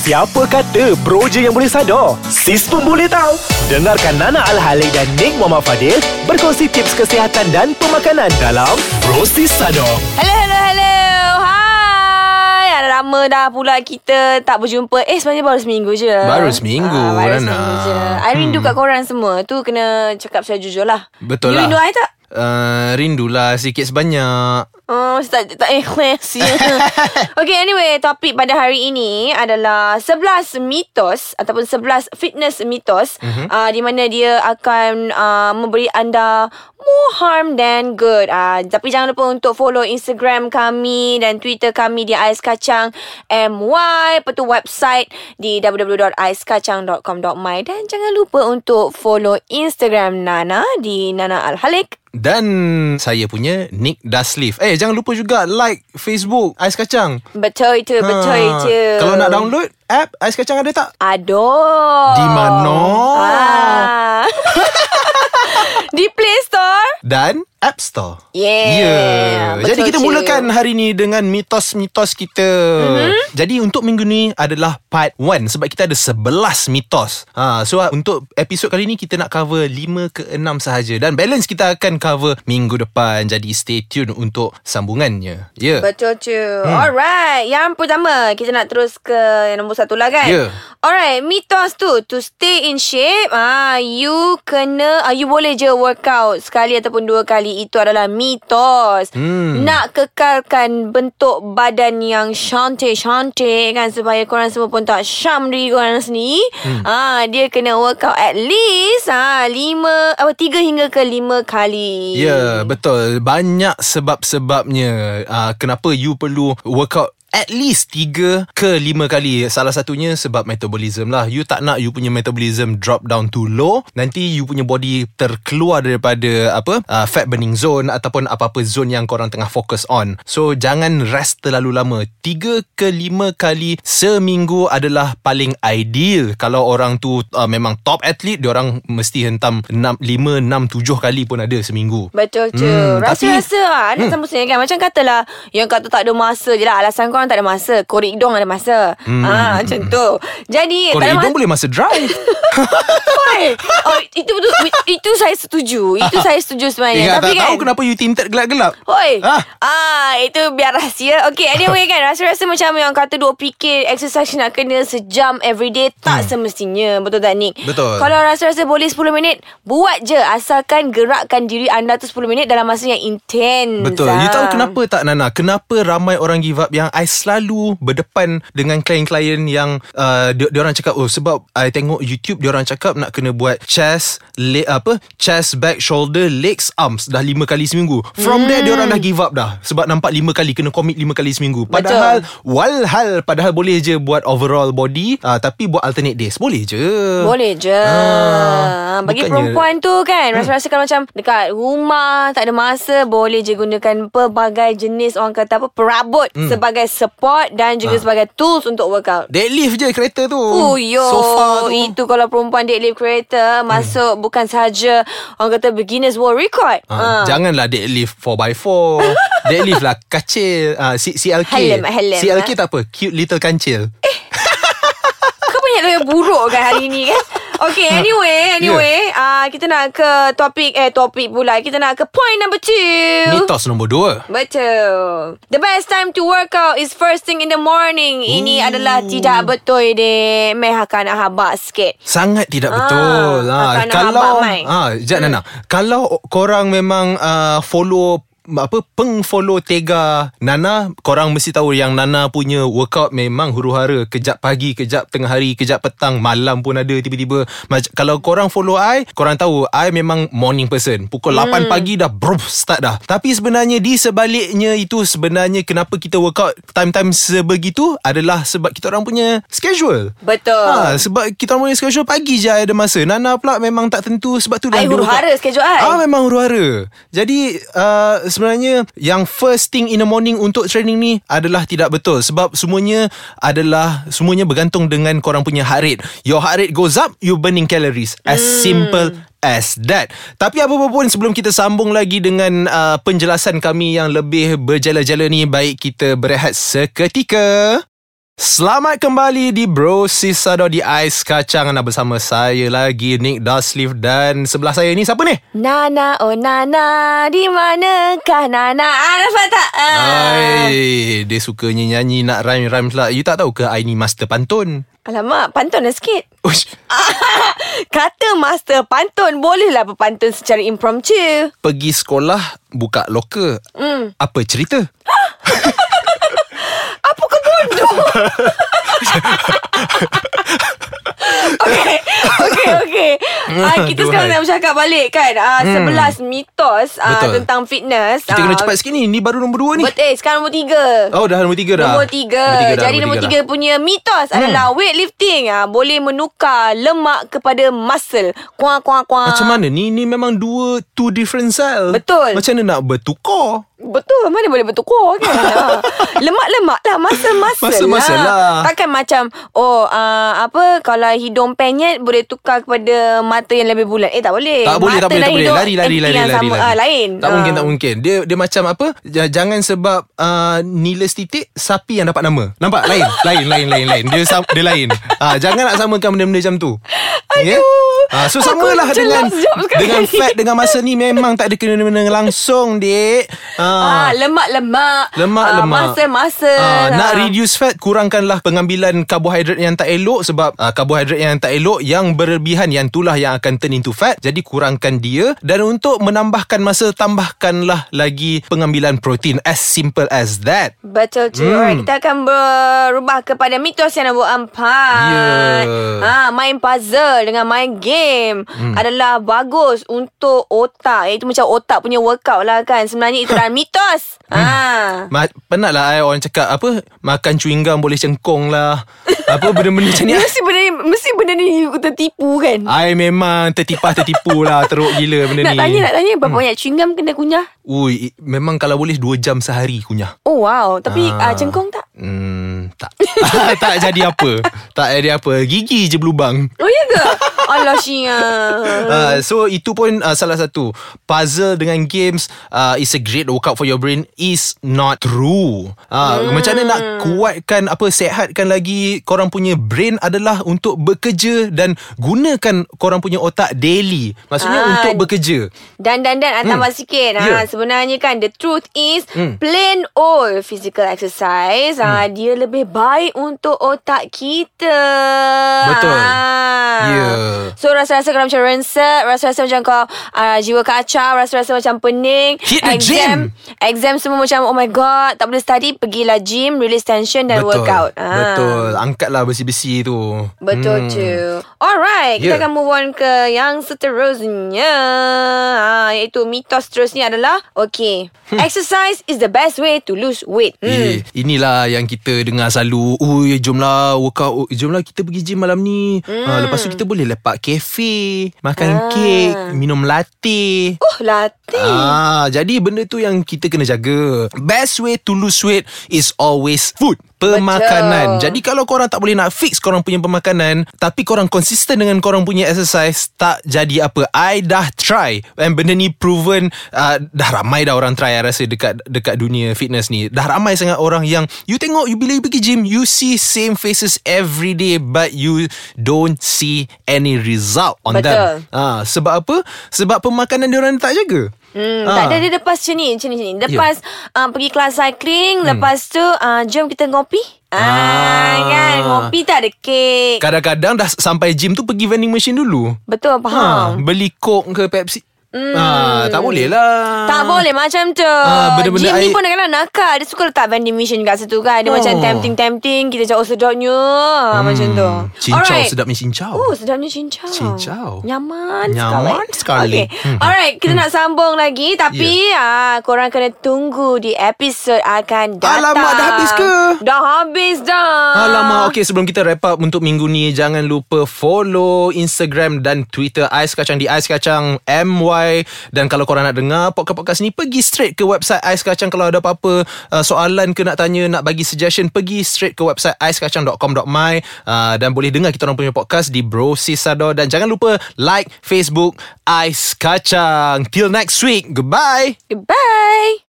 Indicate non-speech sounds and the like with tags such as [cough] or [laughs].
Siapa kata bro je yang boleh sadar? Sis pun boleh tahu. Dengarkan Nana Al-Halik dan Nick Muhammad Fadil berkongsi tips kesihatan dan pemakanan dalam Bro Sis Sadar. Hello, hello, hello. Hai. Ada lama dah pula kita tak berjumpa. Eh, sebenarnya baru seminggu je. Baru seminggu, Ah, baru Rana. seminggu je. I rindu kat korang semua. Tu kena cakap secara jujur lah. Betul you lah. rindu I tak? Uh, rindulah sikit sebanyak. Oh, tak, tak ikhlas. [laughs] okay, anyway, topik pada hari ini adalah 11 mitos ataupun 11 fitness mitos Mhm. uh, di mana dia akan uh, memberi anda more harm than good. Uh, tapi jangan lupa untuk follow Instagram kami dan Twitter kami di Ais Kacang MY. Lepas tu website di www.aiskacang.com.my dan jangan lupa untuk follow Instagram Nana di Nana Al-Halik. Dan saya punya Nick Daslif. Eh, jangan lupa juga like Facebook Ais Kacang. Betul itu, betul Ha, itu. Kalau nak download app Ais Kacang ada tak? Aduh. Di mana? Ah. [laughs] Di Play Store. Dan App Store. Yeah. Ya. Betul, Jadi kita Cik. mulakan hari ni dengan mitos-mitos kita. Mm-hmm. Jadi untuk minggu ni adalah part 1 sebab kita ada 11 mitos. Ha, so untuk episod kali ni kita nak cover 5 ke 6 sahaja dan balance kita akan cover minggu depan. Jadi stay tune untuk sambungannya. Ya. Yeah. Betul tu. Hmm. Alright. Yang pertama, kita nak terus ke nombor satu lah kan? Ya. Alright, mitos tu. To stay in shape, ah, you kena, ah, you boleh je workout sekali ataupun dua kali. Itu adalah mitos. Hmm. Nak kekalkan bentuk badan yang cantik-cantik kan supaya korang semua pun tak syam diri korang sendiri. Hmm. Ah, dia kena workout at least ah, lima, apa, tiga hingga ke lima kali. Ya, betul. Banyak sebab-sebabnya uh, kenapa you perlu workout at least 3 ke 5 kali. Salah satunya sebab metabolism lah. You tak nak you punya metabolism drop down too low. Nanti you punya body terkeluar daripada apa uh, fat burning zone ataupun apa-apa zone yang korang tengah fokus on. So jangan rest terlalu lama. 3 ke 5 kali seminggu adalah paling ideal. Kalau orang tu uh, memang top athlete, dia orang mesti hentam 6 5 6 7 kali pun ada seminggu. Betul tu. Hmm, Hmm, tapi- Rasa-rasa lah. Nak hmm. sambung sini kan. Macam katalah. Yang kata tak ada masa je lah. Alasan korang tak ada masa. Korek hidung ada masa. Hmm. Ha, macam tu. Jadi. Korek hidung masa- boleh masa drive [laughs] Oi. Oh, itu betul. Itu saya setuju. Itu [laughs] saya setuju sebenarnya. Ingat Tapi tak kan. tahu kenapa you tinted gelap-gelap Oi. Ah. Ah, itu biar rahsia. Okay, anyway [laughs] kan, rasa-rasa macam yang kata duk fikir exercise nak kena sejam everyday tak hmm. semestinya. Betul tak Nick? Betul. Kalau rasa-rasa boleh 10 minit, buat je asalkan gerakkan diri anda tu 10 minit dalam masa yang intense. Betul Ah. You tahu kenapa tak Nana Kenapa ramai orang give up Yang I selalu Berdepan Dengan klien-klien Yang uh, dia, dia orang cakap Oh sebab I tengok YouTube Dia orang cakap Nak kena buat Chest leg, Apa Chest back Shoulder Legs Arms Dah lima kali seminggu. From hmm. there Dia orang dah give up dah. Sebab nampak lima kali Kena commit lima kali seminggu. Padahal Walhal Padahal boleh je Buat overall body uh, Tapi buat alternate days. Boleh je. Boleh je. Ha, Bagi bukannya- perempuan tu kan Rasa-rasa kalau macam Dekat rumah Tak ada masa Boleh je gunakan Pelbagai jenis Orang kata apa Perabot Sebagai support Dan juga Ah. sebagai tools Untuk workout. Deadlift je kereta tu. Oh yo Sofa tu. Itu kalau perempuan deadlift kereta Masuk bukan saja Orang kata beginners world record. Ha, Janganlah deadlift 4x4 [laughs] Deadlift lah Kacil uh, C- CLK Helm, helm, CLK ha? tak apa Cute little kancil. Kau banyak yang buruk kan hari ni kan [laughs] Okay [laughs] anyway Anyway yeah. uh, Kita nak ke topik Eh topik pula. Kita nak ke point number two. Mitos nombor 2 Betul. The best time to work out Is first thing in the morning. Ini adalah tidak betul deh Meh akan nak habak sikit. Sangat tidak Ah, betul. akan Ha, nak kalau habak, Mai. ha, jap Nana. Kalau korang memang uh, follow apa peng-follow Tega Nana korang mesti tahu yang Nana punya workout memang huru-hara kejap pagi kejap tengah hari kejap petang malam pun ada tiba-tiba Mac- kalau korang follow I korang tahu I memang morning person pukul Hmm. 8 pagi dah bro start dah tapi sebenarnya di sebaliknya itu sebenarnya kenapa kita workout time-time sebegitu adalah sebab kita orang punya schedule Betul Ha, sebab kita orang punya schedule pagi je ada masa. Nana pula memang tak tentu sebab tu dah I huru-hara schedule I. Ah memang huru-hara. Jadi uh, sebenarnya yang first thing in the morning untuk training ni adalah tidak betul sebab semuanya adalah semuanya bergantung dengan korang punya heart rate. Your heart rate goes up, you burning calories. As Hmm. simple as that. Tapi apa pun sebelum kita sambung lagi dengan uh, penjelasan kami yang lebih berjala-jala ni baik kita berehat seketika. Selamat kembali di Bro Sisado di Ais Kacang Anda bersama saya lagi Nick Dasleaf Dan sebelah saya ni siapa ni? Nana, oh Nana, di manakah Nana? Ah, dapat tak? Ah. Hai, dia sukanya nyanyi nak rhyme-rhyme lah You tak tahu ke I ni master pantun? Alamak, pantun dah sikit. Ush, [laughs] Kata master pantun, bolehlah berpantun secara impromptu. pergi sekolah buka loker Hmm. Apa cerita? [laughs] Bodoh? [laughs] okay, okay, okay. Ah, kita sekarang nak bercakap balik kan. Ah, Sebelas mitos ah, Betul. tentang fitness. Kita kena Ah, cepat sikit ni Ni baru nombor dua ni Bet- eh, sekarang nombor tiga. Oh dah nombor tiga dah Nombor tiga. dah, Jadi nombor tiga, punya mitos adalah weightlifting ah, boleh menukar lemak kepada muscle. Kuah, kuah, kuah. Macam mana ni Ni memang dua Two different cell Betul. Macam mana nak bertukar Betul Mana boleh bertukar kan Ha. [laughs] Lemak-lemak lah Muscle-muscle Muscle-muscle lah. Takkan macam Oh uh, Apa Kalau hidung penyet Boleh tukar kepada Mata yang lebih bulat Eh tak boleh Tak boleh, Mata tak boleh, tak boleh. Lari, lari, lari, lari, sama, lari. ah, Lain Tak Ah. mungkin, tak mungkin. Dia dia macam apa? Jangan sebab uh, nilai titik sapi yang dapat nama. Nampak? Lain, lain, lain, lain, lain. Dia dia lain. Ah, jangan nak samakan benda-benda macam tu. Aduh. Ah, so Aku samalah dengan dengan fat dengan masa ni memang tak ada kena-mena langsung, Dek. Ah, Ah. lemak-lemak Lemak-lemak. ah, Muscle-muscle Ah, nak Ah. reduce fat kurangkanlah pengambilan karbohidrat yang tak elok sebab uh, karbohidrat yang tak elok yang berlebihan yang itulah yang akan turn into fat jadi kurangkan dia dan untuk menambahkan masa tambahkanlah lagi pengambilan protein as simple as that Betul tu. Hmm. Alright, kita akan berubah kepada mitos yang nombor empat. Ya. Ha, main puzzle dengan main game Hmm. adalah bagus untuk otak. Itu macam otak punya workout lah kan. Sebenarnya itu adalah mitos. Hmm. Ha. Ma- penat lah eh, orang cakap apa makan chewing gum boleh cengkong lah apa benda-benda macam ni [laughs] Mesti benda ni Mesti benda ni tertipu kan I memang tertipah tertipu lah Teruk gila benda Nak ni tanya Nak tanya Berapa banyak chewing gum Kena kunyah Ui, memang kalau boleh 2 jam sehari kunyah Oh wow Tapi Ah. uh, cengkong tak Hmm, tak. [laughs] tak jadi apa. Tak jadi apa. Gigi je berlubang. Oh ya ke Alah Syia [laughs] Uh, so itu pun uh, salah satu puzzle dengan games uh, is a great workout for your brain is not true. Uh, hmm. Macam mana nak kuatkan apa sehatkan lagi korang punya brain adalah untuk bekerja dan gunakan korang punya otak daily. Maksudnya Ah. untuk bekerja. Dan dan dan hmm. tambah sikit ha, Ya. Sebenarnya kan The truth is Hmm. Plain old Physical exercise ha, Dia lebih baik Untuk otak kita Betul. ha. Ya. So rasa-rasa kalau macam Rancid Rasa-rasa macam kau uh, Jiwa kacau Rasa-rasa macam pening Hit the exam, Exam semua macam Oh my god Tak boleh study Pergilah gym Release tension Dan Betul. workout ha. Betul. Angkatlah besi-besi tu. Betul Hmm. tu. Alright, kita Yeah. akan move on ke yang seterusnya. Ha, iaitu mitos seterusnya adalah okay. Exercise is the best way to lose weight. Hmm. Eh, inilah yang kita dengar selalu. Ui, jomlah workout. Oh, Jomlah kita pergi gym malam ni. Hmm. Uh, lepas tu kita boleh lepak kafe, makan Ah. kek, minum latte. Oh, latte. Ah, jadi benda tu yang kita kena jaga. Best way to lose weight is always food. Pemakanan. Betul. Jadi kalau korang tak boleh nak fix Korang punya pemakanan Tapi korang konsisten Dengan korang punya exercise Tak jadi apa. I dah try And benda ni proven uh, Dah ramai dah orang try. I rasa dekat Dekat dunia fitness ni Dah ramai sangat orang yang You tengok you Bila you pergi gym You see same faces every day But you Don't see any result On Betul. them Ah, Sebab apa? Sebab pemakanan diorang tak jaga Hmm, Ah. tak ada dia lepas macam ni, macam ni, macam ni. Lepas uh, pergi kelas cycling, lepas tu uh, jom kita ngopi. Ah, Ah. kan ngopi tak ada kek. Kadang-kadang dah sampai gym tu Pergi vending machine dulu Betul, ha, faham. Beli coke ke Pepsi hmm. ha, Tak boleh lah Tak boleh macam tu Ah, benda-benda Gym ni pun kadang-kadang nakal Dia suka letak vending machine kat situ kan Dia Oh. macam tempting-tempting Kita cakap oh sedapnya hmm. Macam tu Cincau Alright. sedapnya cincau Oh sedapnya cincau Cincau. Nyaman, Nyaman sekali. okay. Hmm. Alright Kita nak sambung lagi Tapi ah, Korang kena tunggu Di episod akan datang Alamak, dah habis ke? Dah habis dah Alamak Okay sebelum kita wrap up Untuk minggu ni Jangan lupa follow Instagram dan Twitter Ais Kacang di Ais Kacang MY Dan kalau korang nak dengar Podcast-podcast ni Pergi straight ke website Ais Kacang. Kalau ada apa-apa uh, Soalan ke nak tanya Nak bagi suggestion Pergi straight ke website aiskacang.com.my uh, Dan boleh dengar kita orang punya podcast Di Bro Sisado Dan jangan lupa Like Facebook Ais Kacang. Till next week. Goodbye. Goodbye